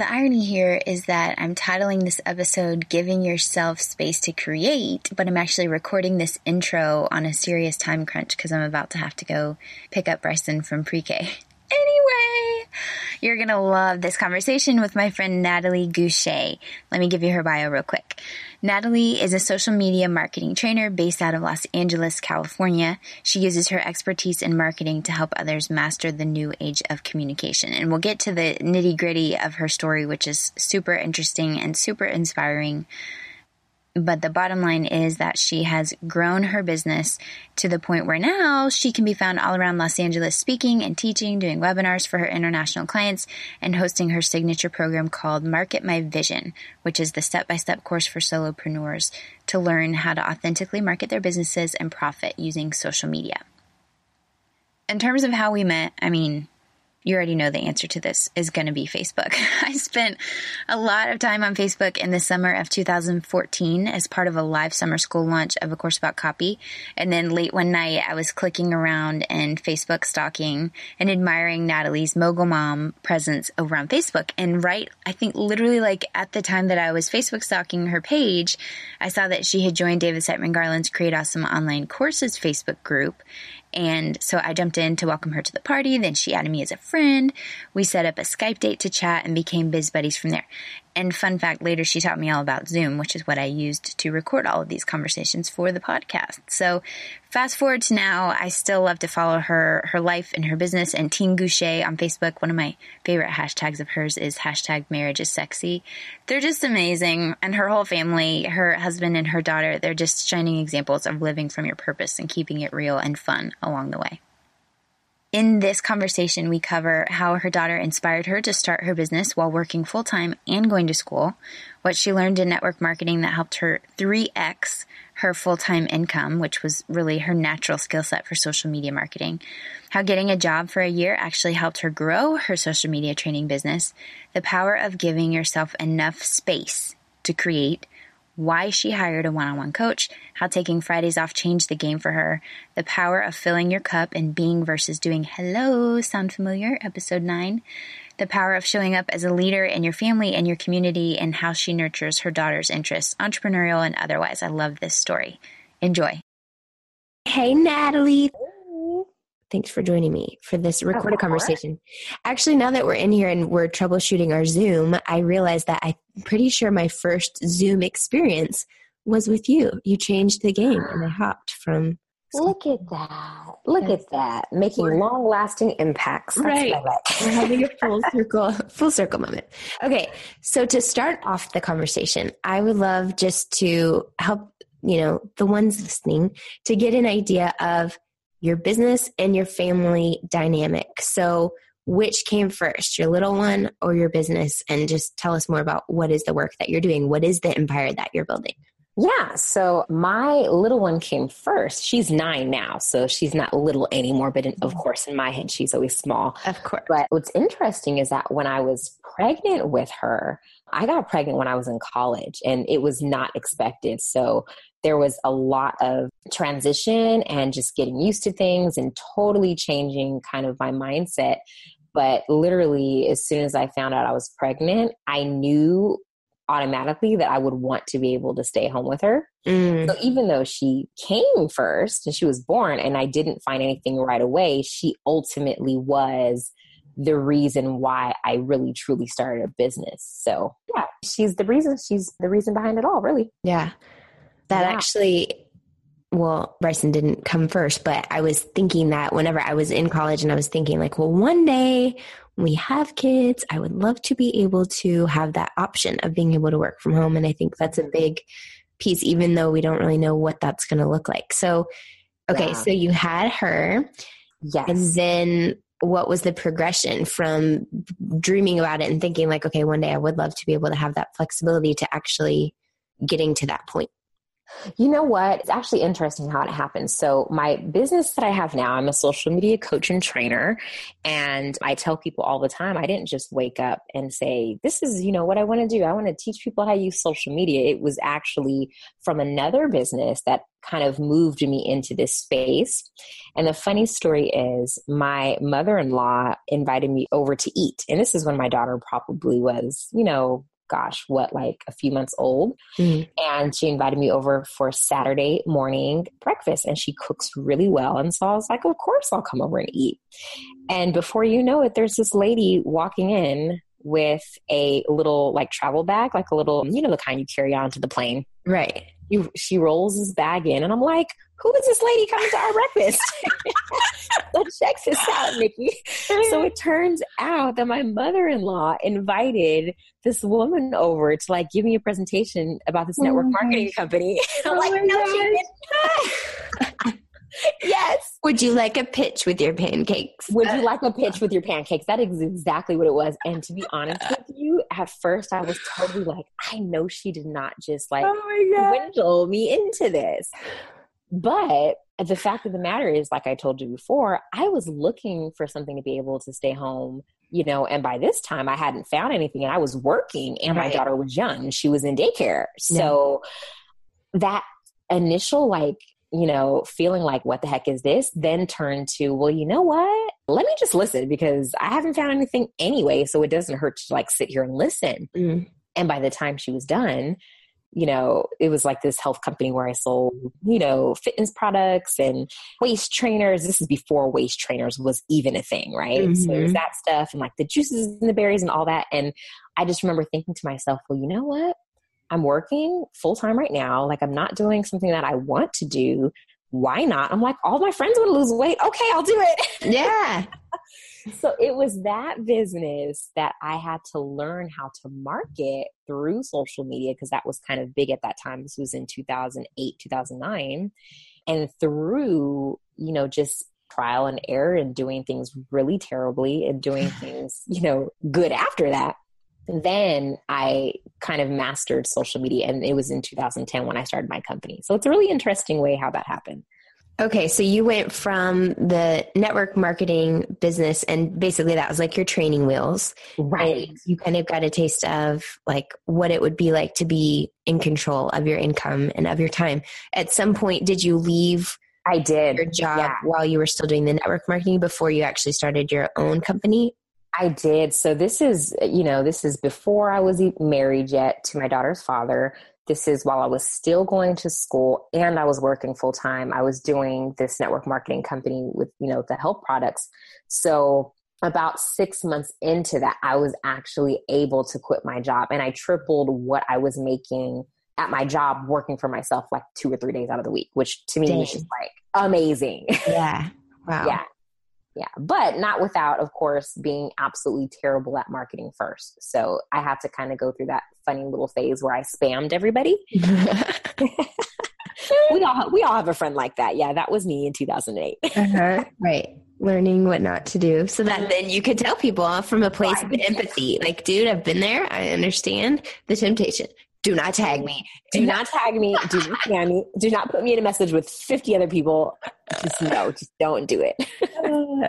The irony here is that I'm titling this episode Giving Yourself Space to Create, but I'm actually recording this intro on a serious time crunch because I'm about to have to go pick up Bryson from pre K. Anyway, you're going to love this conversation with my friend Natalie Goucher. Let me give you her bio real quick. Natalie is a social media marketing trainer based out of Los Angeles, California. She uses her expertise in marketing to help others master the new age of communication. And we'll get to the nitty gritty of her story, which is super interesting and super inspiring. But the bottom line is that she has grown her business to the point where now she can be found all around Los Angeles speaking and teaching, doing webinars for her international clients, and hosting her signature program called Market My Vision, which is the step by step course for solopreneurs to learn how to authentically market their businesses and profit using social media. In terms of how we met, I mean, you already know the answer to this is going to be Facebook. I spent a lot of time on Facebook in the summer of 2014 as part of a live summer school launch of a course about copy. And then late one night, I was clicking around and Facebook stalking and admiring Natalie's mogul mom presence over on Facebook. And right, I think literally like at the time that I was Facebook stalking her page, I saw that she had joined David Siteman Garland's Create Awesome Online Courses Facebook group. And so I jumped in to welcome her to the party. Then she added me as a friend. We set up a Skype date to chat and became biz buddies from there. And fun fact, later she taught me all about Zoom, which is what I used to record all of these conversations for the podcast. So fast forward to now, I still love to follow her, her life and her business and Team Goucher on Facebook. One of my favorite hashtags of hers is hashtag marriage is sexy. They're just amazing. And her whole family, her husband and her daughter, they're just shining examples of living from your purpose and keeping it real and fun along the way. In this conversation, we cover how her daughter inspired her to start her business while working full time and going to school, what she learned in network marketing that helped her 3x her full time income, which was really her natural skill set for social media marketing, how getting a job for a year actually helped her grow her social media training business, the power of giving yourself enough space to create why she hired a one on one coach, how taking Fridays off changed the game for her, the power of filling your cup and being versus doing hello, sound familiar, episode 9, the power of showing up as a leader in your family and your community, and how she nurtures her daughter's interests, entrepreneurial and otherwise. I love this story. Enjoy. Hey, Natalie. Thanks for joining me for this recorded conversation. Actually, now that we're in here and we're troubleshooting our Zoom, I realized that I'm pretty sure my first Zoom experience was with you. You changed the game and I hopped from. Look at that. Look at that. Making long lasting impacts. That's right. what I like. We're having a full circle, full circle moment. Okay. So to start off the conversation, I would love just to help, you know, the ones listening to get an idea of your business and your family dynamic. So, which came first, your little one or your business? And just tell us more about what is the work that you're doing? What is the empire that you're building? Yeah, so my little one came first. She's nine now, so she's not little anymore, but in, of mm-hmm. course, in my head, she's always small. Of course. But what's interesting is that when I was pregnant with her, I got pregnant when I was in college and it was not expected. So there was a lot of transition and just getting used to things and totally changing kind of my mindset. But literally, as soon as I found out I was pregnant, I knew automatically that I would want to be able to stay home with her. Mm. So even though she came first and she was born and I didn't find anything right away, she ultimately was the reason why I really truly started a business. So yeah, she's the reason she's the reason behind it all, really. Yeah. That yeah. actually well, Bryson didn't come first, but I was thinking that whenever I was in college and I was thinking like, well, one day we have kids, I would love to be able to have that option of being able to work from home. And I think that's a big piece, even though we don't really know what that's going to look like. So, okay, yeah. so you had her. Yes. And then what was the progression from dreaming about it and thinking like okay one day i would love to be able to have that flexibility to actually getting to that point you know what? It's actually interesting how it happens. So, my business that I have now, I'm a social media coach and trainer. And I tell people all the time, I didn't just wake up and say, This is, you know, what I want to do. I want to teach people how to use social media. It was actually from another business that kind of moved me into this space. And the funny story is, my mother in law invited me over to eat. And this is when my daughter probably was, you know, gosh, what, like a few months old. Mm. And she invited me over for Saturday morning breakfast, and she cooks really well. And so I was like, of course, I'll come over and eat. And before you know it, there's this lady walking in with a little like travel bag, like a little, you know, the kind you carry onto the plane. Right. She, she rolls this bag in, and I'm like, who is this lady coming to our breakfast? Let's this out, Nikki. So it turns out that my mother in law invited this woman over to like give me a presentation about this network oh marketing company. I'm oh like, no, she didn't. yes. Would you like a pitch with your pancakes? Would you like a pitch with your pancakes? That is exactly what it was. And to be honest with you, at first I was totally like, I know she did not just like oh swindle me into this. But the fact of the matter is, like I told you before, I was looking for something to be able to stay home, you know, and by this time I hadn't found anything and I was working and right. my daughter was young. She was in daycare. So yeah. that initial, like, you know, feeling like, what the heck is this? Then turned to, well, you know what? Let me just listen because I haven't found anything anyway. So it doesn't hurt to like sit here and listen. Mm. And by the time she was done, you know, it was like this health company where I sold, you know, fitness products and waist trainers. This is before waist trainers was even a thing, right? Mm-hmm. So it was mm-hmm. that stuff and like the juices and the berries and all that. And I just remember thinking to myself, well, you know what? I'm working full time right now. Like I'm not doing something that I want to do. Why not? I'm like, all my friends want to lose weight. Okay, I'll do it. Yeah. so it was that business that I had to learn how to market through social media because that was kind of big at that time. This was in 2008, 2009. And through, you know, just trial and error and doing things really terribly and doing things, you know, good after that. Then I kind of mastered social media, and it was in 2010 when I started my company. So it's a really interesting way how that happened. Okay, so you went from the network marketing business, and basically that was like your training wheels. Right. you kind of got a taste of like what it would be like to be in control of your income and of your time. At some point, did you leave? I did your job yeah. while you were still doing the network marketing before you actually started your own company. I did. So this is, you know, this is before I was married yet to my daughter's father. This is while I was still going to school and I was working full time. I was doing this network marketing company with, you know, the health products. So about six months into that, I was actually able to quit my job and I tripled what I was making at my job working for myself like two or three days out of the week, which to me Dang. is just like amazing. Yeah. Wow. yeah yeah but not without of course being absolutely terrible at marketing first. So i had to kind of go through that funny little phase where i spammed everybody. We all we all have a friend like that. Yeah that was me in 2008 uh-huh. right. Learning what not to do. So that then you could tell people from a place of empathy like dude i've been there. I understand the temptation do not tag me. Do not tag me. Do not spam me. Do not put me in a message with 50 other people. Just no, just don't do it.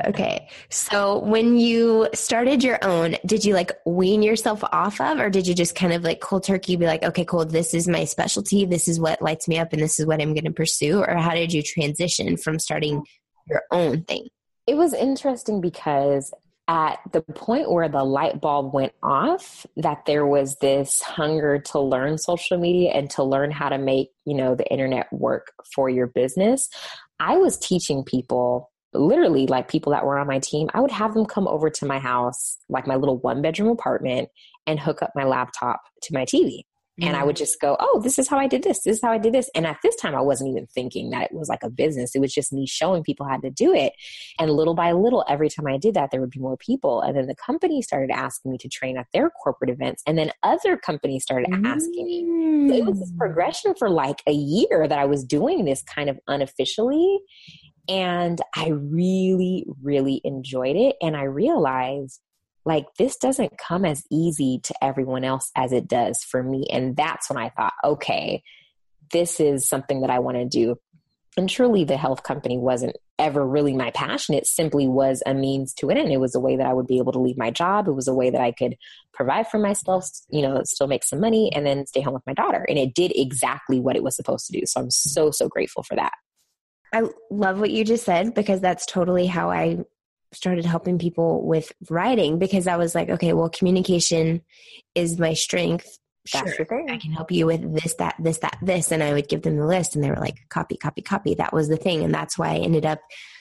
okay. So when you started your own, did you like wean yourself off of, or did you just kind of like cold turkey be like, okay, cool, this is my specialty. This is what lights me up and this is what I'm going to pursue? Or how did you transition from starting your own thing? It was interesting because at the point where the light bulb went off that there was this hunger to learn social media and to learn how to make you know the internet work for your business i was teaching people literally like people that were on my team i would have them come over to my house like my little one bedroom apartment and hook up my laptop to my tv and I would just go, oh, this is how I did this. This is how I did this. And at this time, I wasn't even thinking that it was like a business. It was just me showing people how to do it. And little by little, every time I did that, there would be more people. And then the company started asking me to train at their corporate events. And then other companies started asking me. So it was this mm. progression for like a year that I was doing this kind of unofficially. And I really, really enjoyed it. And I realized like this doesn't come as easy to everyone else as it does for me. And that's when I thought, okay, this is something that I want to do. And truly, the health company wasn't ever really my passion. It simply was a means to an end. It was a way that I would be able to leave my job. It was a way that I could provide for myself, you know, still make some money and then stay home with my daughter. And it did exactly what it was supposed to do. So I'm so, so grateful for that. I love what you just said because that's totally how I started helping people with writing because I was like, okay, well, communication is my strength. That's sure, I can help you with this, that, this, that, this. And I would give them the list and they were like, copy, copy, copy. That was the thing. And that's why I ended up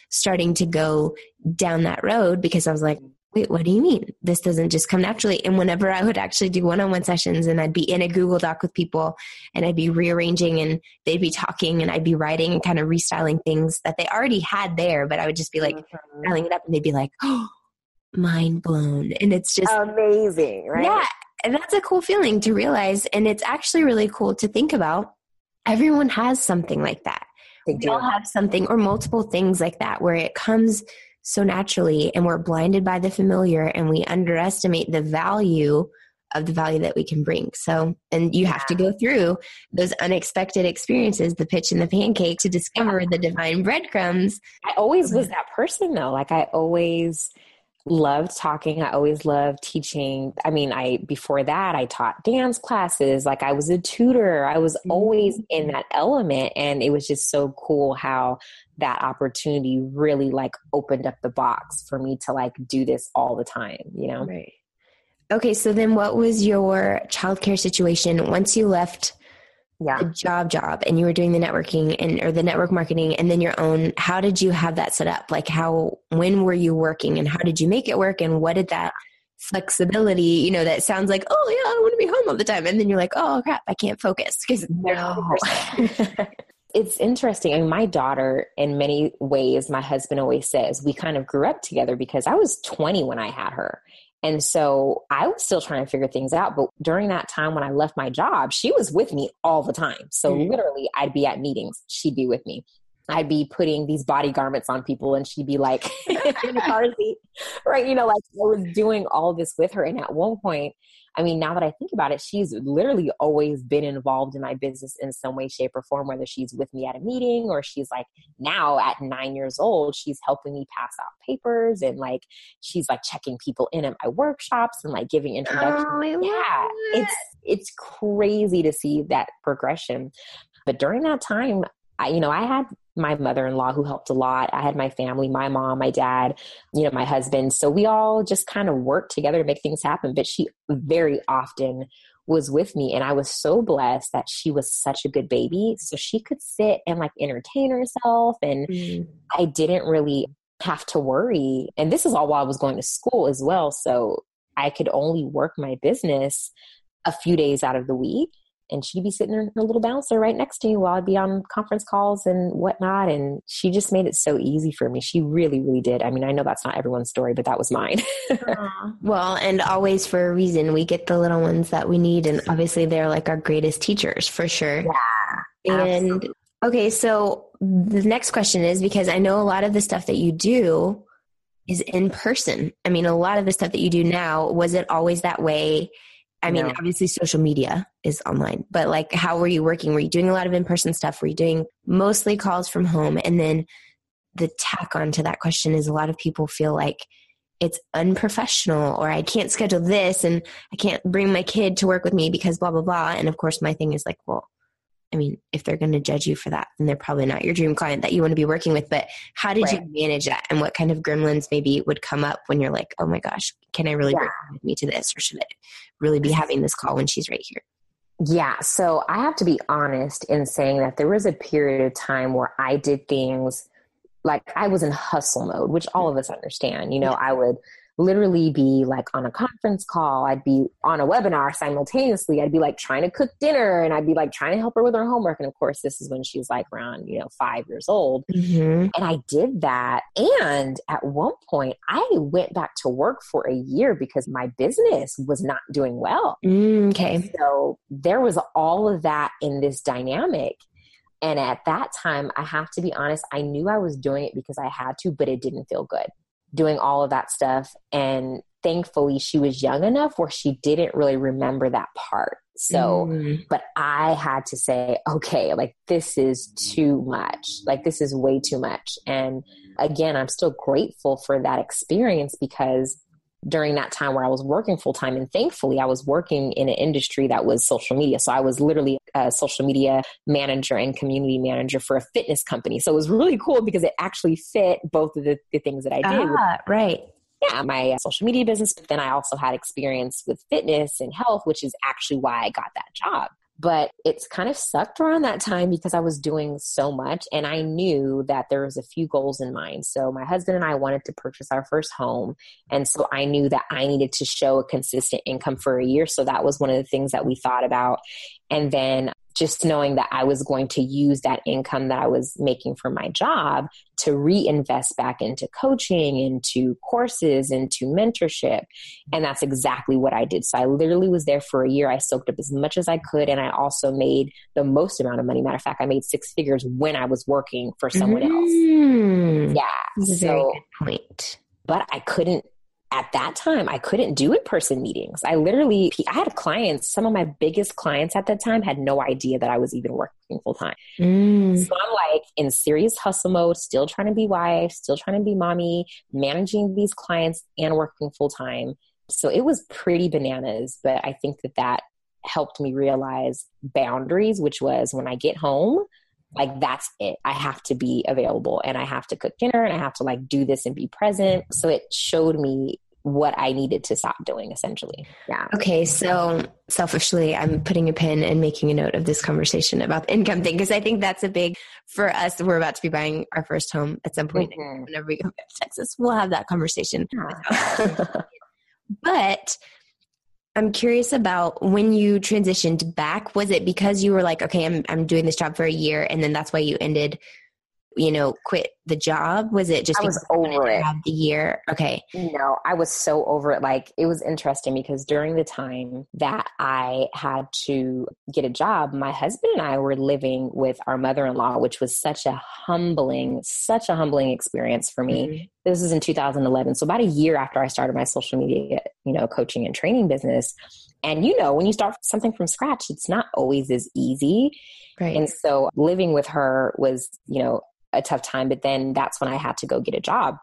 starting to go down that road because I was like, wait, what do you mean? This doesn't just come naturally. And whenever I would actually do one on one sessions and I'd be in a Google Doc with people and I'd be rearranging and they'd be talking and I'd be writing and kind of restyling things that they already had there, but I would just be like mm-hmm. styling it up and they'd be like, oh, mind blown. And it's just amazing, right? Yeah. And that's a cool feeling to realize. And it's actually really cool to think about. Everyone has something like that. They do. all have something or multiple things like that where it comes so naturally and we're blinded by the familiar and we underestimate the value of the value that we can bring. So, and you have to go through those unexpected experiences, the pitch and the pancake to discover the divine breadcrumbs. I always was that person though. Like I always loved talking. I always loved teaching. I mean, I before that I taught dance classes. Like I was a tutor. I was always in mm. that element and it was just so cool how that opportunity really like opened up the box for me to like do this all the time, you know? Right. Okay, so then what was your childcare situation once you left yeah. the job job and you were doing the networking and or the network marketing and then your own how did you have that set up? Like how when were you working and how did you make it work and what did that flexibility, you know, that sounds like, oh yeah, I want to be home all the time. And then you're like, oh crap, I can't focus because no. it's interesting. I mean, my daughter, in many ways, my husband always says we kind of grew up together because I was 20 when I had her. And so I was still trying to figure things out. But during that time when I left my job, she was with me all the time. So mm-hmm. literally, I'd be at meetings, she'd be with me. I'd be putting these body garments on people and she'd be like in a car seat, right? You know, like I was doing all this with her. And at one point, I mean, now that I think about it, she's literally always been involved in my business in some way, shape, or form, whether she's with me at a meeting or she's like now at nine years old, she's helping me pass out papers and like she's like checking people in at my workshops and like giving introductions. Oh, yeah, it's it's crazy to see that progression. But during that time, I, you know, I had my mother-in-law who helped a lot. I had my family, my mom, my dad, you know, my husband. So we all just kind of worked together to make things happen. But she very often was with me and I was so blessed that she was such a good baby. So she could sit and like entertain herself and mm. I didn't really have to worry. And this is all while I was going to school as well. So I could only work my business a few days out of the week and she'd be sitting in her little bouncer right next to me while I'd be on conference calls and whatnot. And she just made it so easy for me. She really, really did. I mean, I know that's not everyone's story, but that was mine. well, and always for a reason. We get the little ones that we need. And obviously, they're like our greatest teachers for sure. Yeah. And absolutely. okay, so the next question is because I know a lot of the stuff that you do is in person. I mean, a lot of the stuff that you do now, was it always that way? I mean, no. obviously social media is online, but like how were you working? Were you doing a lot of in person stuff? Were you doing mostly calls from home? And then the tack on to that question is a lot of people feel like it's unprofessional or I can't schedule this and I can't bring my kid to work with me because blah, blah, blah. And of course, my thing is like, well, I mean, if they're going to judge you for that, then they're probably not your dream client that you want to be working with. But how did right. you manage that? And what kind of gremlins maybe would come up when you're like, oh my gosh, can I really yeah. bring me to this? Or should I really be having this call when she's right here? Yeah. So I have to be honest in saying that there was a period of time where I did things like I was in hustle mode, which all of us understand. You know, I would literally be like on a conference call. I'd be on a webinar simultaneously. I'd be like trying to cook dinner and I'd be like trying to help her with her homework. And of course, this is when she was like around, you know, five years old. Mm-hmm. And I did that. And at one point, I went back to work for a year because my business was not doing well. Mm, okay. so there was all of that in this dynamic. And at that time, I have to be honest, I knew I was doing it because I had to, but it didn't feel good doing all of that stuff. And thankfully, she was young enough where she didn't really remember that part. So, mm. but I had to say, okay, like this is too much. Like this is way too much. And again, I'm still grateful for that experience because during that time where I was working full time. And thankfully, I was working in an industry that was social media. So I was literally a social media manager and community manager for a fitness company. So it was really cool because it actually fit both of the, the things that I did. Ah, right. Yeah, my social media business, but then I also had experience with fitness and health, which is actually why I got that job. But it's kind of sucked around that time because I was doing so much and I knew that there was a few goals in mind. So my husband and I wanted to purchase our first home. And so I knew that I needed to show a consistent income for a year. So that was one of the things that we thought about. And then just knowing that I was going to use that income that I was making from my job to reinvest back into coaching, into courses, into mentorship. And that's exactly what I did. So I literally was there for a year. I soaked up as much as I could. And I also made the most amount of money. Matter of fact, I made six figures when I was working for someone mm. else. Yeah. so, point. But I couldn't at that time i couldn't do in-person meetings. I literally i had clients some of my biggest clients at that time had no idea that i was even working full-time. Mm. so i'm like in serious hustle mode still trying to be wife still trying to be mommy managing these clients and working full-time. So it was pretty bananas but i think that that helped me realize boundaries which was when i get home like that's it. I have to be available and i have to cook dinner and i have to like do this and be present. So it showed me what i needed to stop doing essentially. Yeah. Okay so selfishly i'm putting a pin and making a note of this conversation about the income thing because i think that's a big for us we're about to be buying our first home at some point. Mm-hmm. whenever we go back to texas we'll have that conversation. Yeah. but I'm curious about when you transitioned back. Was it because you were like, okay, I'm I'm doing this job for a year, and then that's why you ended you know, quit the job? Was it just I was over it? The year, okay. No, I was so over it. Like it was interesting because during the time that I had to get a job, my husband and I were living with our mother-in-law, which was such a humbling, such a humbling experience for me. Mm-hmm. This was in 2011, so about a year after I started my social media, you know, coaching and training business. And you know, when you start something from scratch, it's not always as easy. Right. And so living with her was, you know, a tough time, but then that's when I had to go get a job.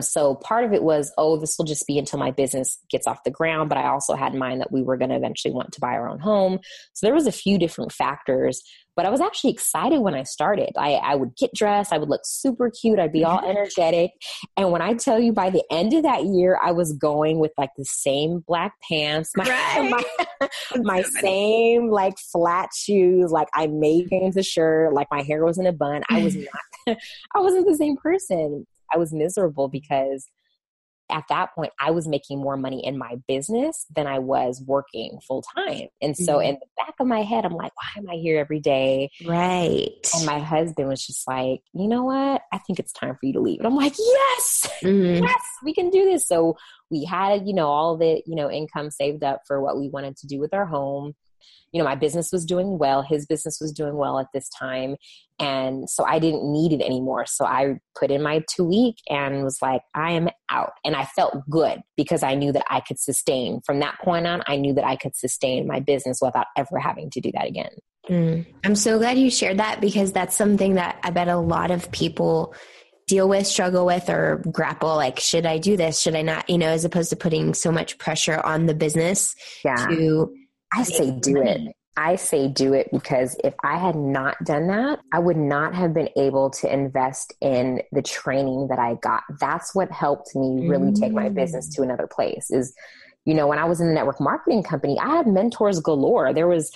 So part of it was, oh, this will just be until my business gets off the ground. But I also had in mind that we were going to eventually want to buy our own home. So there was a few different factors. But I was actually excited when I started. I, I would get dressed, I would look super cute, I'd be all energetic. And when I tell you by the end of that year, I was going with like the same black pants, my, right. my, my so same like flat shoes, like I made the shirt, like my hair was in a bun. I was not, I wasn't the same person. I was miserable because at that point I was making more money in my business than I was working full time. And so mm-hmm. in the back of my head, I'm like, why am I here every day? Right. And my husband was just like, you know what? I think it's time for you to leave. And I'm like, yes, mm-hmm. yes, we can do this. So we had, you know, all the, you know, income saved up for what we wanted to do with our home you know, my business was doing well, his business was doing well at this time. And so I didn't need it anymore. So I put in my two week and was like, I am out. And I felt good because I knew that I could sustain. From that point on, I knew that I could sustain my business without ever having to do that again. Mm. I'm so glad you shared that because that's something that I bet a lot of people deal with, struggle with, or grapple like, should I do this? Should I not? You know, as opposed to putting so much pressure on the business yeah. to I say do it. I say do it because if I had not done that, I would not have been able to invest in the training that I got. That's what helped me really take my business to mm. another place is you know, when I was in the network marketing company, I had mentors galore. There was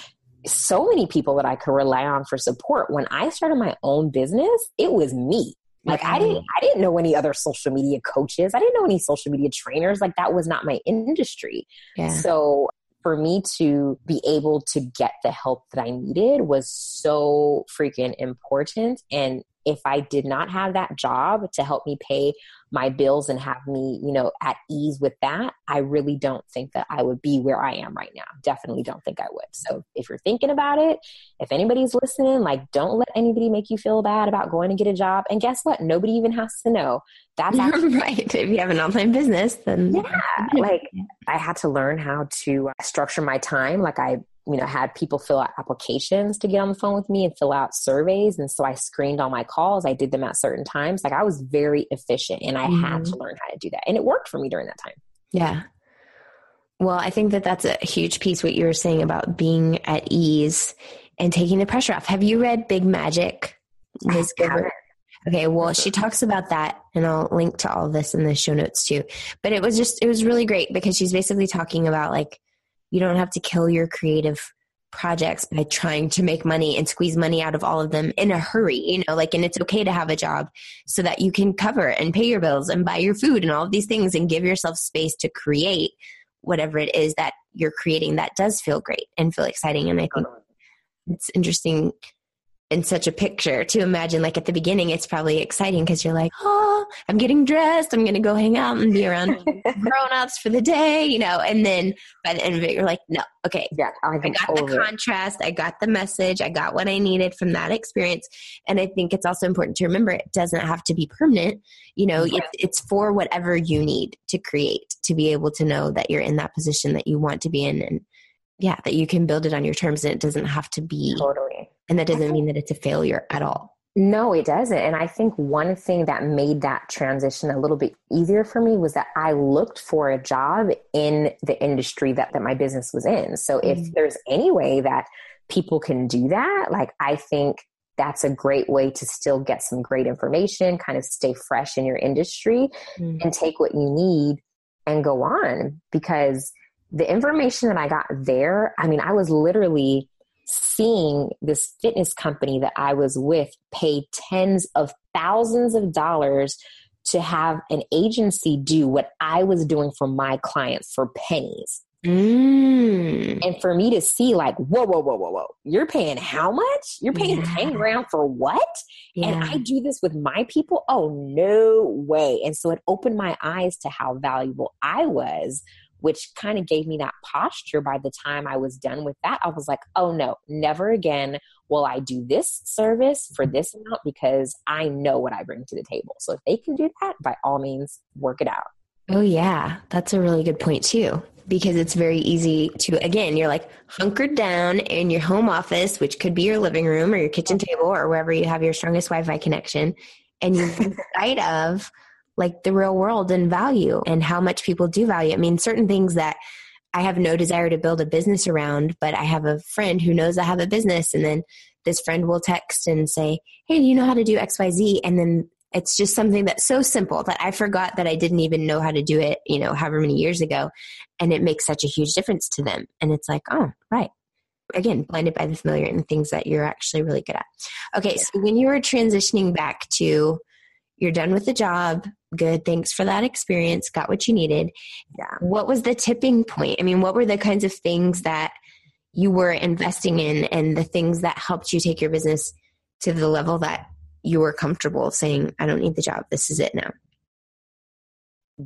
so many people that I could rely on for support. When I started my own business, it was me. Like I didn't mm-hmm. I didn't know any other social media coaches. I didn't know any social media trainers. Like that was not my industry. Yeah. So for me to be able to get the help that I needed was so freaking important. And if I did not have that job to help me pay my bills and have me, you know, at ease with that, I really don't think that I would be where I am right now. Definitely don't think I would. So if you're thinking about it, if anybody's listening, like don't let anybody make you feel bad about going to get a job. And guess what? Nobody even has to know. That's actually- right. If you have an online business, then yeah, like I had to learn how to uh, structure my time. Like I you know, had people fill out applications to get on the phone with me and fill out surveys. And so I screened all my calls. I did them at certain times. Like I was very efficient and I mm-hmm. had to learn how to do that. And it worked for me during that time. Yeah. Well, I think that that's a huge piece what you were saying about being at ease and taking the pressure off. Have you read Big Magic? Liz Okay, well, she talks about that, and I'll link to all this in the show notes too. But it was just, it was really great because she's basically talking about like you don't have to kill your creative projects by trying to make money and squeeze money out of all of them in a hurry, you know, like, and it's okay to have a job so that you can cover and pay your bills and buy your food and all of these things and give yourself space to create whatever it is that you're creating that does feel great and feel exciting. And I think it's interesting in such a picture to imagine like at the beginning it's probably exciting because you're like oh i'm getting dressed. I'm gonna go hang out and be around grown-ups for the day you know? And then by the end of it you're like no okay. Yeah i, I got the contrast. I got the message. I got what i needed from that experience. And i think it's also important to remember it doesn't have to be permanent you know? Right. it's, it's for whatever you need to create to be able to know that you're in that position that you want to be in and yeah that you can build it on your terms and it doesn't have to be totally and that doesn't mean that it's a failure at all. No, it doesn't. And I think one thing that made that transition a little bit easier for me was that I looked for a job in the industry that, that my business was in. So mm-hmm. if there's any way that people can do that, like I think that's a great way to still get some great information, kind of stay fresh in your industry mm-hmm. and take what you need and go on because the information that I got there, I mean, I was literally seeing this fitness company that I was with pay tens of thousands of dollars to have an agency do what I was doing for my clients for pennies. Mm. And for me to see, like, whoa, whoa, whoa, whoa, whoa, you're paying how much? You're paying yeah. 10 grand for what? Yeah. And I do this with my people? Oh, no way. And so it opened my eyes to how valuable I was which kind of gave me that posture by the time I was done with that. I was like, oh no, never again will I do this service for mm-hmm. this amount because I know what I bring to the table. So if they can do that, by all means, work it out. Oh, yeah. That's a really good point, too. Because it's very easy to, again, you're like hunkered down in your home office, which could be your living room or your kitchen table or wherever you have your strongest Wi Fi connection. And you lose sight of like the real world and value and how much people do value. I mean, certain things that I have no desire to build a business around, but I have a friend who knows I have a business and then this friend will text and say, Hey, do you know how to do XYZ? And then it's just something that's so simple that I forgot that I didn't even know how to do it, you know, however many years ago. And it makes such a huge difference to them. And it's like, oh, right. Again, blinded by the familiar and things that you're actually really good at. Okay, so when you were transitioning back to you're done with the job, good. Thanks for that experience. Got what you needed. Yeah. What was the tipping point? I mean what were the kinds of things that you were investing in and the things that helped you take your business to the level that you were comfortable saying i don't need the job. This is it now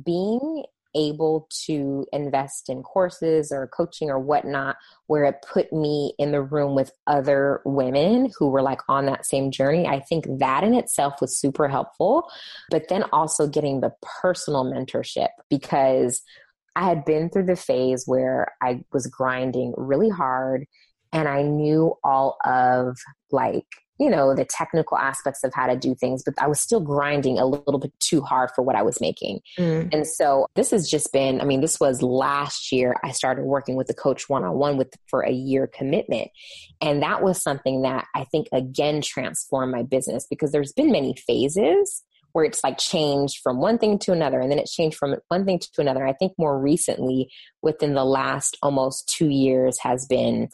being able to invest in courses or coaching or whatnot where it put me in the room with other women who were like on that same journey. I think that in itself was super helpful. But then also getting the personal mentorship because I had been through the phase where I was grinding really hard and I knew all of like you know, the technical aspects of how to do things, but I was still grinding a little bit too hard for what I was making. Mm. And so this has just been, I mean, this was last year I started working with the coach one on one with for a year commitment. And that was something that I think again transformed my business because there's been many phases where it's like changed from one thing to another and then it changed from one thing to another. I think more recently within the last almost two years has been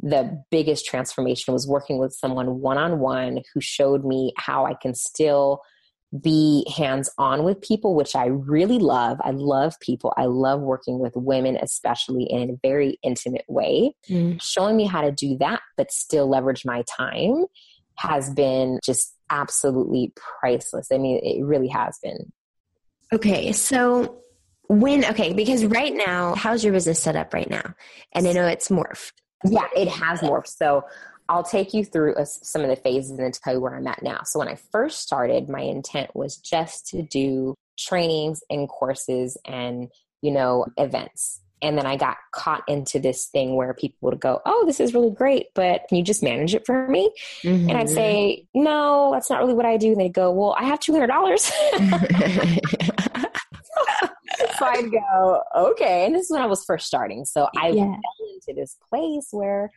the biggest transformation was working with someone one on one who showed me how I can still be hands on with people, which I really love. I love people. I love working with women, especially in a very intimate way. Mm. Showing me how to do that, but still leverage my time has been just absolutely priceless. I mean, it really has been. Okay, so when okay, because right now, how's your business set up right now? And I know it's morphed. Yeah, it has morphed. So I'll take you through a, some of the phases and tell you where I'm at now. So when I first started, my intent was just to do trainings and courses and you know events and then I got caught into this thing where people would go, Oh, this is really great, but can you just manage it for me? Mm-hmm. And I'd say, No, that's not really what I do. And they'd go, Well, I have $200. so I'd go, Okay. And this is when I was first starting. So I yeah. fell into this place where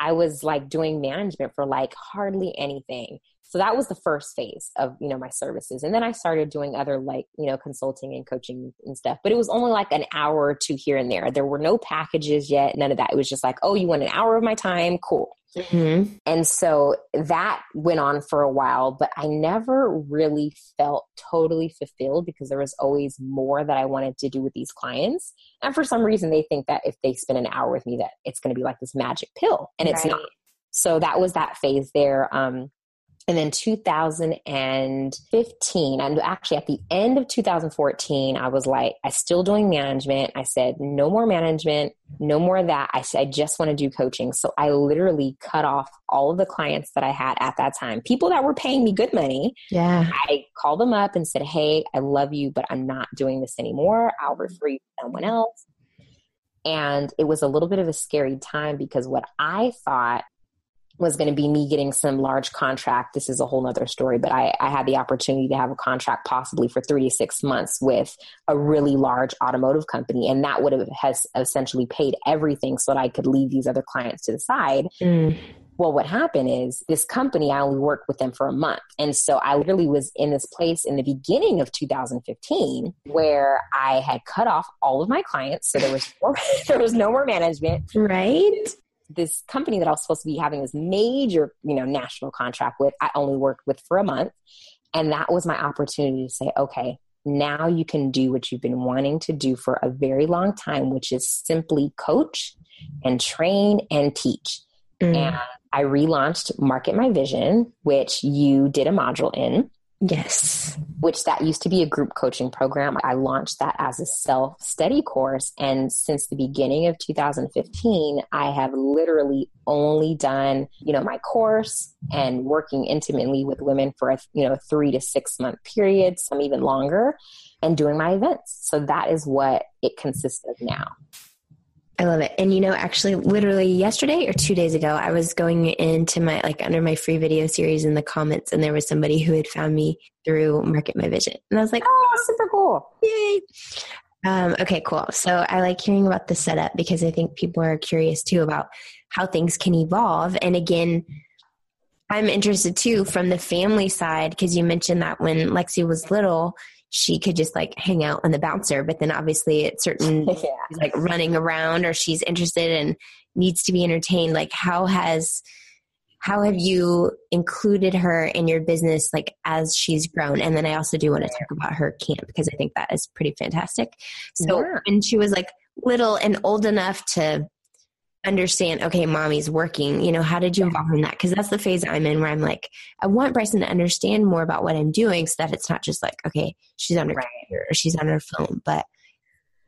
I was like doing management for like hardly anything so that was the first phase of you know my services and then i started doing other like you know consulting and coaching and stuff but it was only like an hour or two here and there there were no packages yet none of that it was just like oh you want an hour of my time cool mm-hmm. and so that went on for a while but i never really felt totally fulfilled because there was always more that i wanted to do with these clients and for some reason they think that if they spend an hour with me that it's going to be like this magic pill and it's right. not so that was that phase there um, and then 2015, and actually at the end of 2014, I was like, I still doing management. I said, no more management, no more of that. I said, I just want to do coaching. So I literally cut off all of the clients that I had at that time, people that were paying me good money. Yeah. I called them up and said, Hey, I love you, but I'm not doing this anymore. I'll refer you to someone else. And it was a little bit of a scary time because what I thought was going to be me getting some large contract. This is a whole nother story, but I, I, had the opportunity to have a contract possibly for three to six months with a really large automotive company. And that would have has essentially paid everything so that I could leave these other clients to the side. Mm. Well, what happened is this company, I only worked with them for a month. And so I literally was in this place in the beginning of 2015 where I had cut off all of my clients. So there was, there was no more management. Right this company that I was supposed to be having this major, you know, national contract with, I only worked with for a month. And that was my opportunity to say, okay, now you can do what you've been wanting to do for a very long time, which is simply coach and train and teach. Mm. And I relaunched Market My Vision, which you did a module in. Yes. Which that used to be a group coaching program. I launched that as a self study course. And since the beginning of 2015, I have literally only done, you know, my course and working intimately with women for a, you know, three to six month period, some even longer, and doing my events. So that is what it consists of now. I love it. And you know, actually, literally yesterday or two days ago, I was going into my, like, under my free video series in the comments, and there was somebody who had found me through Market My Vision. And I was like, oh, super cool. Yay. Um, okay, cool. So I like hearing about the setup because I think people are curious too about how things can evolve. And again, I'm interested too from the family side because you mentioned that when Lexi was little, she could just like hang out on the bouncer. But then obviously at certain yeah. like running around or she's interested and needs to be entertained. Like how has how have you included her in your business like as she's grown and then i also do want to talk about her camp because i think that is pretty fantastic so yeah. when she was like little and old enough to understand okay mommy's working you know how did you involve in that? Because that's the phase i'm in where i'm like i want bryson to understand more about what i'm doing so that it's not just like okay she's on her right. computer or she's on her phone but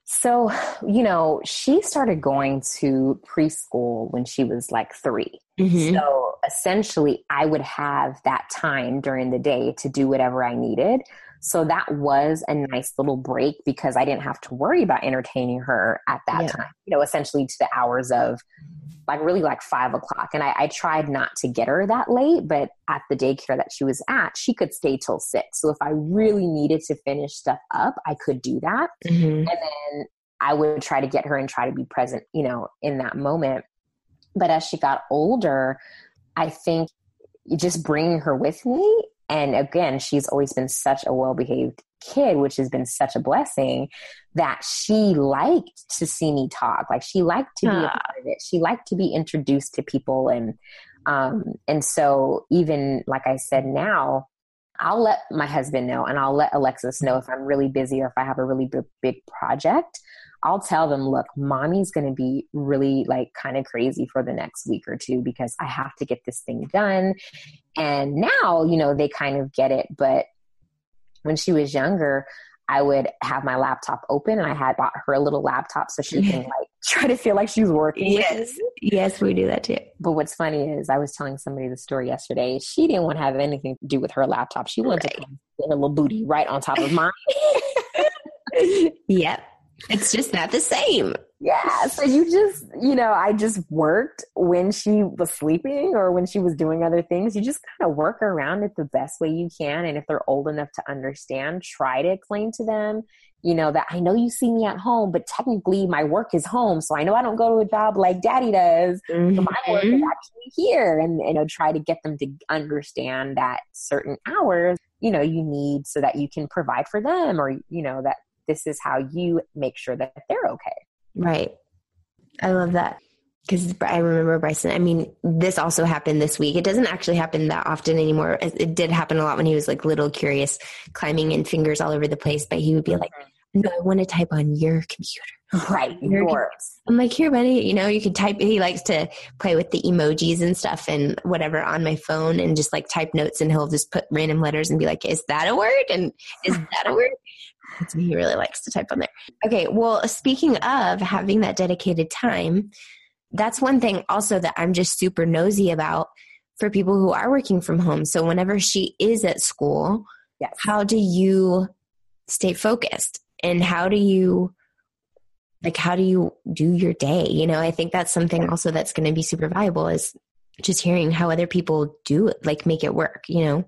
so you know she started going to preschool when she was like 3 mm-hmm. so essentially i would have that time during the day to do whatever i needed so that was a nice little break because I didn't have to worry about entertaining her at that yeah. time, you know, essentially to the hours of like really like five o'clock. And I, I, tried not to get her that late, but at the daycare that she was at, she could stay till six. So if I really needed to finish stuff up, I could do that. Mm-hmm. And then I would try to get her and try to be present, you know, in that moment. But as she got older, I think just bringing her with me and again, she's always been such a well behaved kid, which has been such a blessing that she liked to see me talk. Like she liked to be a part of it. She liked to be introduced to people. And, um, and so even like I said now, I'll let my husband know and I'll let Alexis know if I'm really busy or if I have a really big, big project. I'll tell them, look, mommy's going to be really like kind of crazy for the next week or two because I have to get this thing done. And now, you know, they kind of get it. But when she was younger, I would have my laptop open and I had bought her a little laptop so she can like try to feel like she's working. Yes. Yes, we do that too. But what's funny is I was telling somebody the story yesterday. She didn't want to have anything to do with her laptop. She wanted right. to put her little booty right on top of mine. yep. It's just not the same. Yeah. So you just, you know, I just worked when she was sleeping or when she was doing other things. You just kind of work around it the best way you can. And if they're old enough to understand, try to explain to them, you know, that I know you see me at home, but technically my work is home. So I know I don't go to a job like daddy does. Mm-hmm. So my work is mm-hmm. actually here. And, you know, try to get them to understand that certain hours, you know, you need so that you can provide for them or, you know, that this is how you make sure that they're okay. Right. I love that. Because I remember Bryson, I mean, this also happened this week. It doesn't actually happen that often anymore. It did happen a lot when he was like little curious, climbing in fingers all over the place, but he would be like, mm-hmm. no, I want to type on your computer. Right, your yours. I'm like, here, buddy, you know, you can type. He likes to play with the emojis and stuff and whatever on my phone and just like type notes and he'll just put random letters and be like, is that a word? And is that a word? That's what he really likes to type on there. Okay, well, speaking of having that dedicated time, that's one thing also that I'm just super nosy about for people who are working from home. So whenever she is at school, yes. how do you stay focused? And how do you like how do you do your day? You know, I think that's something also that's going to be super valuable is just hearing how other people do it, like make it work, you know?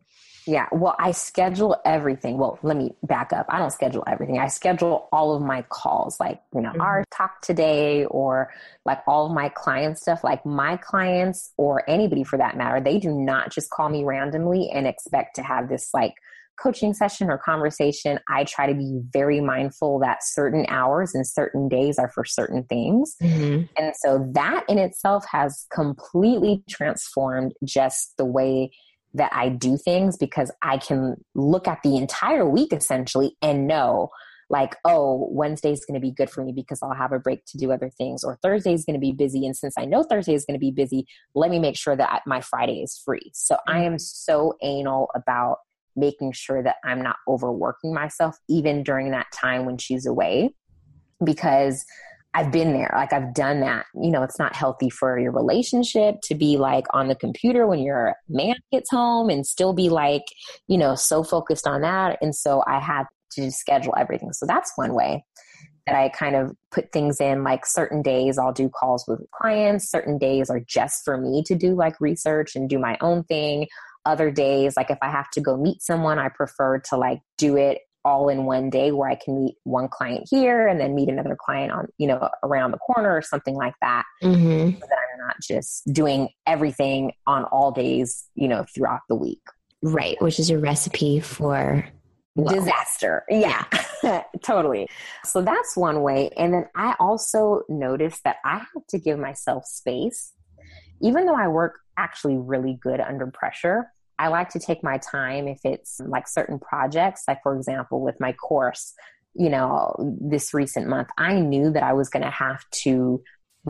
Yeah, well, I schedule everything. Well, let me back up. I don't schedule everything. I schedule all of my calls, like, you know, mm-hmm. our talk today or like all of my client stuff. Like, my clients or anybody for that matter, they do not just call me randomly and expect to have this like coaching session or conversation. I try to be very mindful that certain hours and certain days are for certain things. Mm-hmm. And so that in itself has completely transformed just the way that I do things because I can look at the entire week essentially and know like, oh, Wednesday is going to be good for me because I'll have a break to do other things, or Thursday is going to be busy. And since I know Thursday is going to be busy, let me make sure that my Friday is free. So I mm-hmm. am so anal about making sure that I'm not overworking myself, even during that time when she's away, because I've been there. Like I've done that. You know, it's not healthy for your relationship to be like on the computer when your man gets home and still be like, you know, so focused on that. And so I had to schedule everything. So that's one way that I kind of put things in like certain days I'll do calls with clients, certain days are just for me to do like research and do my own thing. Other days, like if I have to go meet someone, I prefer to like do it all in one day where I can meet one client here and then meet another client on, you know, around the corner or something like that. Mm-hmm. So that I'm not just doing everything on all days, you know, throughout the week. Right. Which is a recipe for well, disaster. Yeah, totally. So that's one way. And then I also noticed that I have to give myself space. Even though I work actually really good under pressure, I like to take my time if it's like certain projects, like for example, with my course, you know, this recent month, I knew that I was going to have to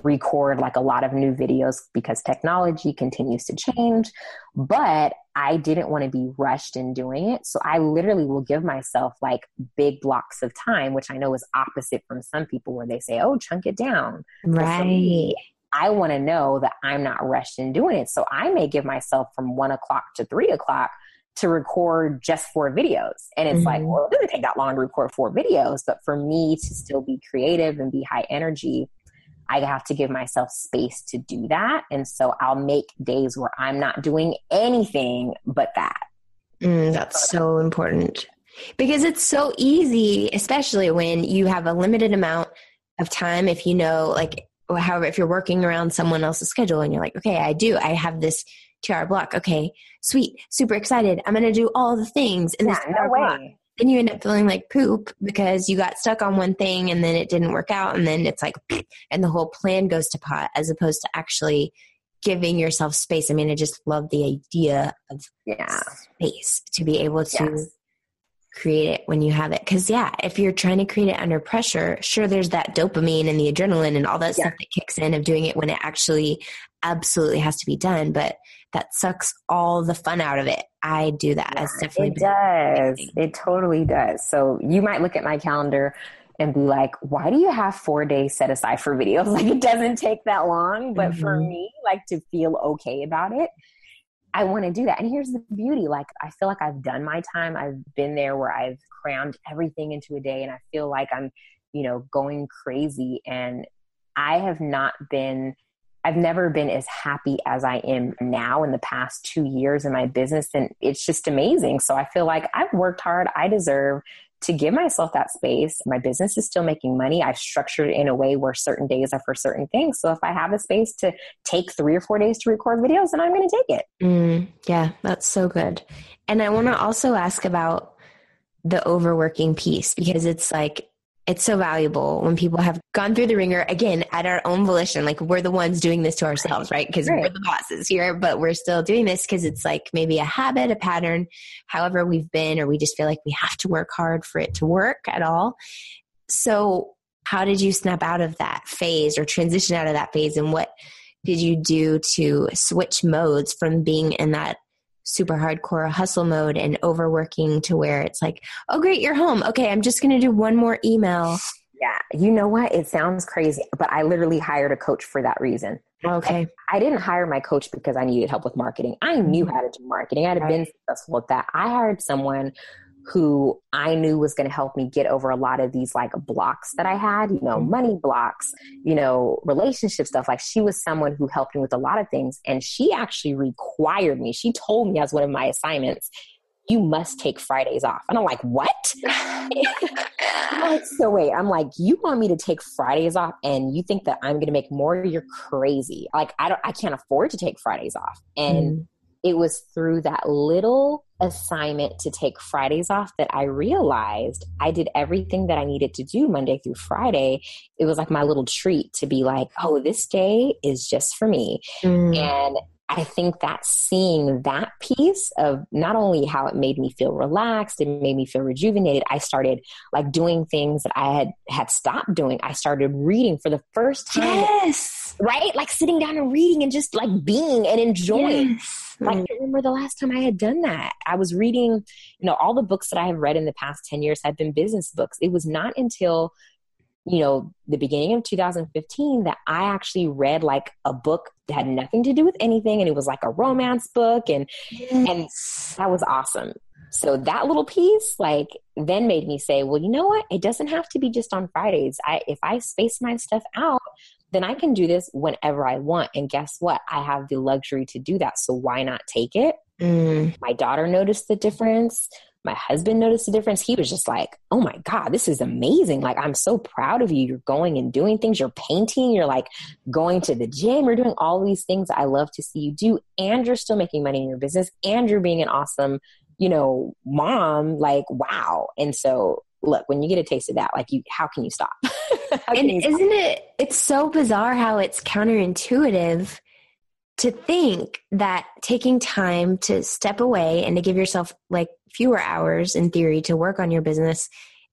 record like a lot of new videos because technology continues to change, but I didn't want to be rushed in doing it. So I literally will give myself like big blocks of time, which I know is opposite from some people where they say, oh, chunk it down. Right. I want to know that I'm not rushed in doing it. So I may give myself from one o'clock to three o'clock to record just four videos. And it's mm-hmm. like, well, it doesn't take that long to record four videos. But for me to still be creative and be high energy, I have to give myself space to do that. And so I'll make days where I'm not doing anything but that. Mm, that's so important because it's so easy, especially when you have a limited amount of time. If you know, like, however, if you're working around someone else's schedule and you're like, okay, I do, I have this two hour block. Okay, sweet, super excited. I'm going to do all the things in yeah, this no way. Block. Then you end up feeling like poop because you got stuck on one thing and then it didn't work out. And then it's like, and the whole plan goes to pot as opposed to actually giving yourself space. I mean, I just love the idea of yeah. space to be able to yes create it when you have it. Cause yeah, if you're trying to create it under pressure, sure, there's that dopamine and the adrenaline and all that yeah. stuff that kicks in of doing it when it actually absolutely has to be done. But that sucks all the fun out of it. I do that. Yeah, definitely it does. It totally does. So you might look at my calendar and be like, why do you have four days set aside for videos? Like it doesn't take that long. But mm-hmm. for me, like to feel okay about it, I want to do that. And here's the beauty like, I feel like I've done my time. I've been there where I've crammed everything into a day and I feel like I'm, you know, going crazy. And I have not been, I've never been as happy as I am now in the past two years in my business. And it's just amazing. So I feel like I've worked hard. I deserve to give myself that space. My business is still making money. I've structured it in a way where certain days are for certain things. So if I have a space to take three or four days to record videos, then I'm going to take it. Mm, yeah, that's so good. And I want to also ask about the overworking piece because it's like it's so valuable when people have gone through the ringer again at our own volition like we're the ones doing this to ourselves right because right. we're the bosses here but we're still doing this because it's like maybe a habit a pattern however we've been or we just feel like we have to work hard for it to work at all so how did you snap out of that phase or transition out of that phase and what did you do to switch modes from being in that super hardcore hustle mode and overworking to where it's like, oh, great, you're home. Okay, I'm just going to do one more email. Yeah, you know what? It sounds crazy, but I literally hired a coach for that reason. Okay. I, I didn't hire my coach because I needed help with marketing. I knew mm-hmm. how to do marketing. I had right. been successful at that. I hired someone who I knew was going to help me get over a lot of these like blocks that I had, you know, mm-hmm. money blocks, you know, relationship stuff. Like she was someone who helped me with a lot of things. And she actually required me, she told me as one of my assignments, you must take Fridays off. And I'm like, what? so wait, I'm like, you want me to take Fridays off and you think that I'm going to make more? You're crazy. Like, I don't, I can't afford to take Fridays off. And mm. It was through that little assignment to take Fridays off that I realized I did everything that I needed to do Monday through Friday. It was like my little treat to be like, oh, this day is just for me. Mm. And I think that seeing that piece of not only how it made me feel relaxed, it made me feel rejuvenated. I started like doing things that I had had stopped doing. I started reading for the first time. Yes. Right? Like sitting down and reading and just like being and enjoying. Yes. Like I remember the last time I had done that. I was reading, you know, all the books that I have read in the past 10 years have been business books. It was not until you know, the beginning of 2015 that I actually read like a book that had nothing to do with anything and it was like a romance book and yes. and that was awesome. So that little piece like then made me say, well, you know what? It doesn't have to be just on Fridays. I if I space my stuff out, then I can do this whenever I want. And guess what? I have the luxury to do that. So why not take it? Mm. My daughter noticed the difference my husband noticed the difference. He was just like, oh my God, this is amazing. Like, I'm so proud of you. You're going and doing things. You're painting. You're like going to the gym. You're doing all these things I love to see you do. And you're still making money in your business. And you're being an awesome, you know, mom. Like, wow. And so, look, when you get a taste of that, like, you, how can you stop? and you isn't it, it's so bizarre how it's counterintuitive to think that taking time to step away and to give yourself like fewer hours in theory to work on your business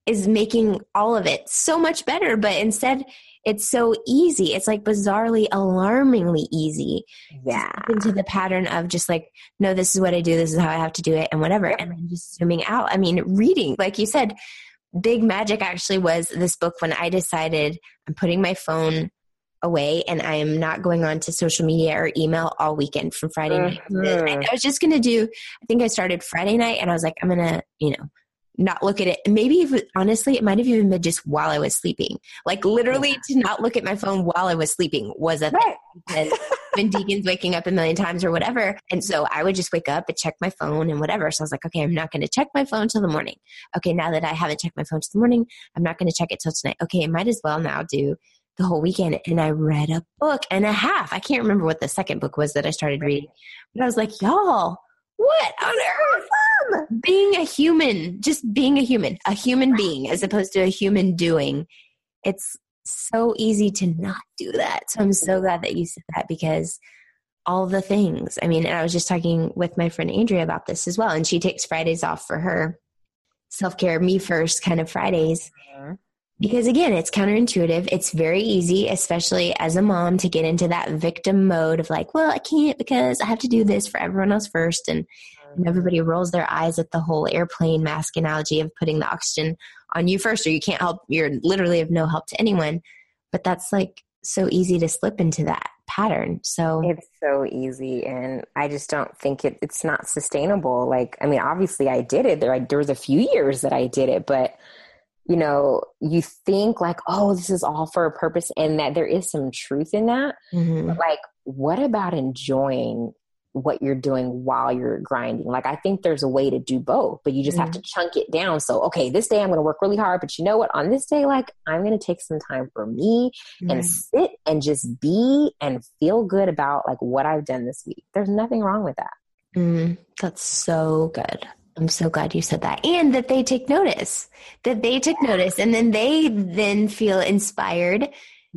is making all of it so much better but instead it's so easy. It's like bizarrely alarmingly easy yeah. into the pattern of just like no this is what i do this is how i have to do it and whatever and then just zooming out. I mean reading like you said big magic actually was this book when i decided i'm putting my phone away and I am not going on to social media or email all weekend from Friday mm-hmm. night. I was just going to do, I think I started Friday night and I was like, I'm going to, you know, not look at it. Maybe if, honestly, it might have even been just while I was sleeping. Like literally to not look at my phone while I was sleeping was a right. thing. been Deacon's waking up a million times or whatever. And so I would just wake up and check my phone and whatever. So I was like, okay, I'm not going to check my phone till the morning. Okay, now that I haven't checked my phone till the morning, I'm not going to check it till tonight. Okay, I might as well now do the whole weekend and I read a book and a half. I can't remember what the second book was that I started reading, but I was like, y'all, what on earth? Being a human, just being a human, a human being as opposed to a human doing. It's so easy to not do that. So I'm so glad that you said that because all the things. I mean, and I was just talking with my friend Andrea about this as well, and she takes Fridays off for her self care, me first kind of Fridays. Mhm. Because again, it's counterintuitive. It's very easy, especially as a mom, to get into that victim mode of like, well, I can't because I have to do this for everyone else first. And, and everybody rolls their eyes at the whole airplane mask analogy of putting the oxygen on you first, or you can't help, you're literally of no help to anyone. But that's like so easy to slip into that pattern. So, It's so easy, and I just don't think it, it's not sustainable. Like, I mean, obviously, I did it. There, I, there was a few years that I did it, but you know, you think like, oh, this is all for a purpose, and that there is some truth in that. mhm. But like, what about enjoying what you're doing while you're grinding? Like, I think there's a way to do both, but you just have to chunk it down. So, okay, this day I'm going to work really hard, but you know what? On this day, like, I'm going to take some time for me and sit and just be and feel good about like what I've done this week. There's nothing wrong with that. Mm, that's so good. I'm so glad you said that. And that they take notice, that they took notice, and then they then feel inspired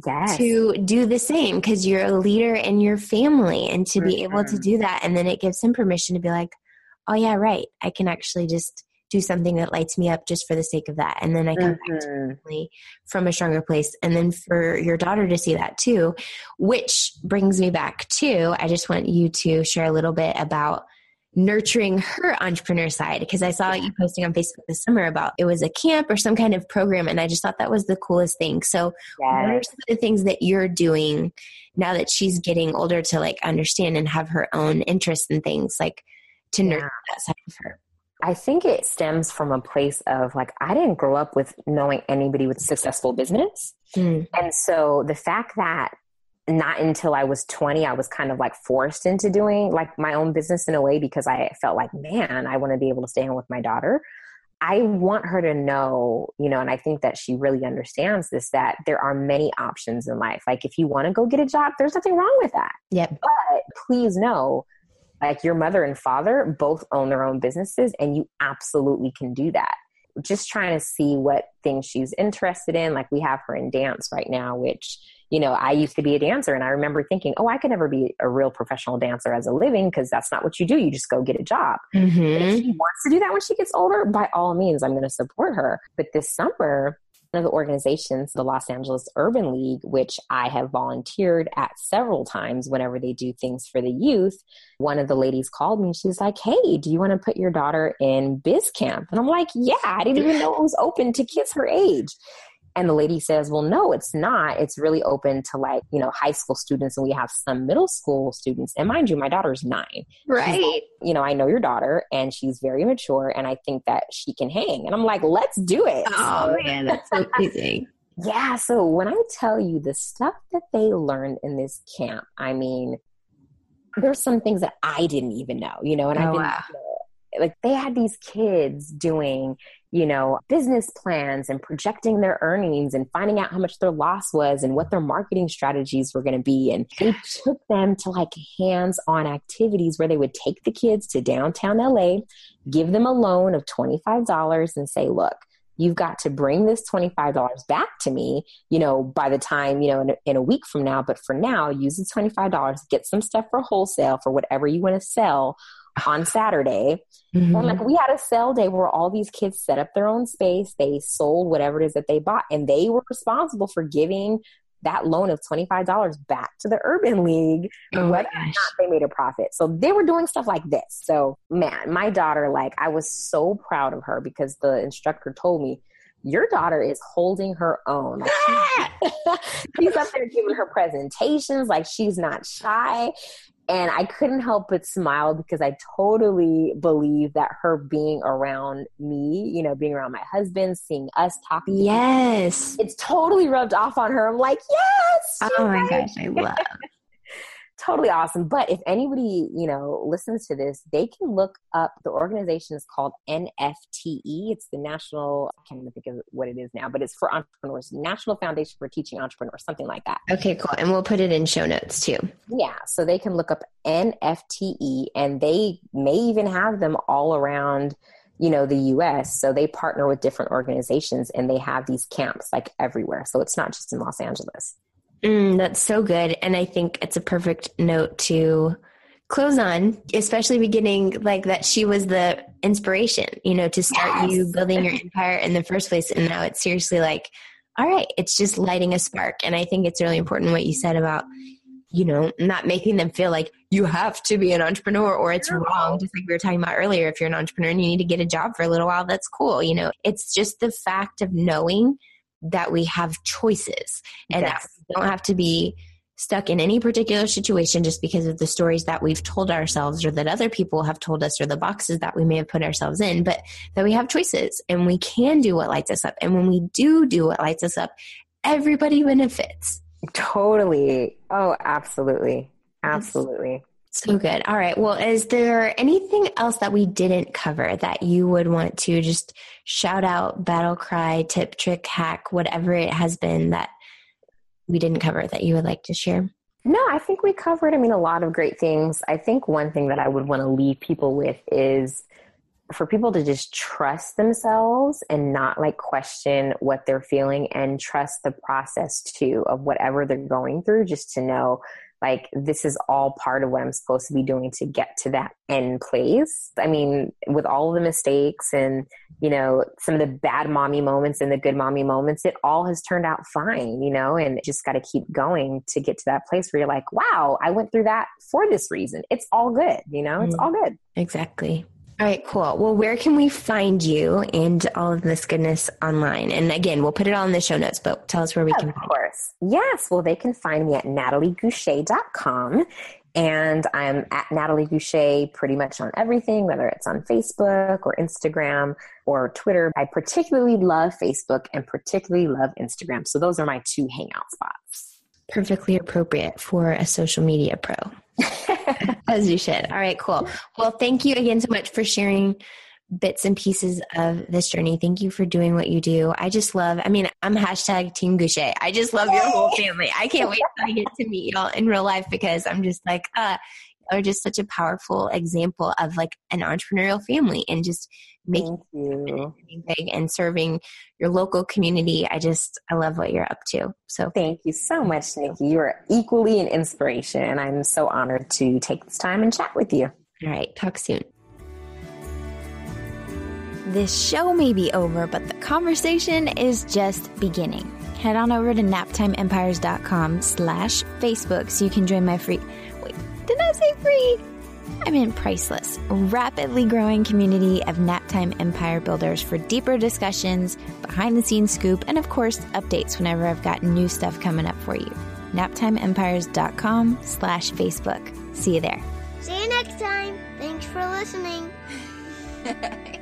Yes. to do the same because you're a leader in your family and to be able to Mhm. do that. And then it gives him permission to be like, oh, yeah, right. I can actually just do something that lights me up just for the sake of that. And then I come back to Mhm. family from a stronger place. And then for your daughter to see that too, which brings me back to I just want you to share a little bit about nurturing her entrepreneur side because I saw you posting on Facebook this summer about it was a camp or some kind of program and I just thought that was the coolest thing. So what are some of the things that you're doing now that she's getting older to like understand and have her own interests and things like to Yeah. nurture that side of her? I think it stems from a place of like, I didn't grow up with knowing anybody with successful business. Mm, And so the fact that not until I was 20, I was kind of like forced into doing like my own business in a way because I felt like, man, I want to be able to stay home with my daughter. I want her to know, you know, and I think that she really understands this that there are many options in life. Like if you want to go get a job, there's nothing wrong with that. Yep. But please know, like your mother and father both own their own businesses and you absolutely can do that. Just trying to see what things she's interested in. Like we have her in dance right now, which, you know, I used to be a dancer and I remember thinking, oh, I could never be a real professional dancer as a living because that's not what you do. You just go get a job. But if she wants to do that when she gets older, by all means, I'm going to support her. But this summer, of the organizations, the Los Angeles Urban League, which I have volunteered at several times whenever they do things for the youth, one of the ladies called me and she's like, Hey, do you want to put your daughter in biz camp? And I'm like, Yeah, I didn't even know it was open to kids her age. And the lady says, Well, no, it's not. It's really open to like, you know, high school students and we have some middle school students. And mind you, my daughter's nine Right. you know, I know your daughter and she's very mature and I think that she can hang. And I'm like, let's do it. Oh man, that's so amazing. Yeah. So when I tell you the stuff that they learned in this camp, I mean, there's some things that I didn't even know, you know, and I've Oh, been, wow. know, like they had these kids doing, you know, business plans and projecting their earnings and finding out how much their loss was and what their marketing strategies were going to be. And they took them to like hands on activities where they would take the kids to downtown LA, give them a loan of $25 and say, look, you've got to bring this $25 back to me, you know, by the time, you know, in a, in a week from now. But for now, use the $25, get some stuff for wholesale for whatever you want to sell on Saturday. Mhm. And like we had a sale day where all these kids set up their own space, they sold whatever it is that they bought, and they were responsible for giving that loan of $25 back to the Urban League Oh whether or not they made a profit. So they were doing stuff like this. So man, my daughter, like I was so proud of her because the instructor told me, your daughter is holding her own. Like, she's- she's up there giving her presentations, like she's not shy. And I couldn't help but smile because I totally believe that her being around me, you know, being around my husband, seeing us talking, Yes. it's totally rubbed off on her. I'm like, yes. Oh my gosh, I love. Totally awesome. But if anybody, you know, listens to this, they can look up the organization is called NFTE. It's the National, I can't even think of what it is now, but it's for entrepreneurs, National Foundation for Teaching Entrepreneurs, something like that. Okay, cool. And we'll put it in show notes too. Yeah. So they can look up NFTE and they may even have them all around, you know, the US. So they partner with different organizations and they have these camps like everywhere. So it's not just in Los Angeles. Mm, that's so good. And I think it's a perfect note to close on, especially beginning like that she was the inspiration, you know, to start yes. you building your empire in the first place. And now it's seriously like, all right, it's just lighting a spark. And I think it's really important what you said about, you know, not making them feel like you have to be an entrepreneur or it's wrong. Just like we were talking about earlier, if you're an entrepreneur and you need to get a job for a little while, that's cool. You know, it's just the fact of knowing that we have choices and yes. that we don't have to be stuck in any particular situation just because of the stories that we've told ourselves or that other people have told us or the boxes that we may have put ourselves in, but that we have choices and we can do what lights us up. And when we do do what lights us up, everybody benefits. Totally. Oh, absolutely. Absolutely. So good. All right. Well, is there anything else that we didn't cover that you would want to just shout out, battle cry, tip, trick, hack, whatever it has been that we didn't cover that you would like to share? No, I think we covered, I mean, a lot of great things. I think one thing that I would want to leave people with is for people to just trust themselves and not like question what they're feeling and trust the process too of whatever they're going through, just to know like this is all part of what I'm supposed to be doing to get to that end place. I mean, with all the mistakes and, you know, some of the bad mommy moments and the good mommy moments, it all has turned out fine, you know, and just got to keep going to get to that place where you're like, wow, I went through that for this reason. It's all good, you know, it's mm, all good. Exactly. All right, cool. Well, where can we find you and all of this goodness online? And again, we'll put it all in the show notes, but tell us where we of can Of course. Yes. Well, they can find me at nataliegoucher.com. And I'm at Natalie Goucher pretty much on everything, whether it's on Facebook or Instagram or Twitter. I particularly love Facebook and particularly love Instagram. So those are my two hangout spots. Perfectly appropriate for a social media pro. As you should. All right, cool. Well, thank you again so much for sharing bits and pieces of this journey. Thank you for doing what you do. I just love, I mean, I'm hashtag Team Goucher. I just love your whole family. I can't wait to get to meet y'all in real life because I'm just like, uh, are just such a powerful example of like an entrepreneurial family and just making big and serving your local community. I just I love what you're up to. So thank you so much, Nikki. You are equally an inspiration, and I'm so honored to take this time and chat with you. All right, talk soon. This show may be over, but the conversation is just beginning. Head on over to naptimeempires.com slash Facebook so you can join my free did I say free? I mean priceless, rapidly growing community of Naptime Empire builders for deeper discussions, behind the scenes scoop, and of course, updates whenever I've got new stuff coming up for you. NaptimeEmpires.com slash Facebook. See you there. See you next time. Thanks for listening.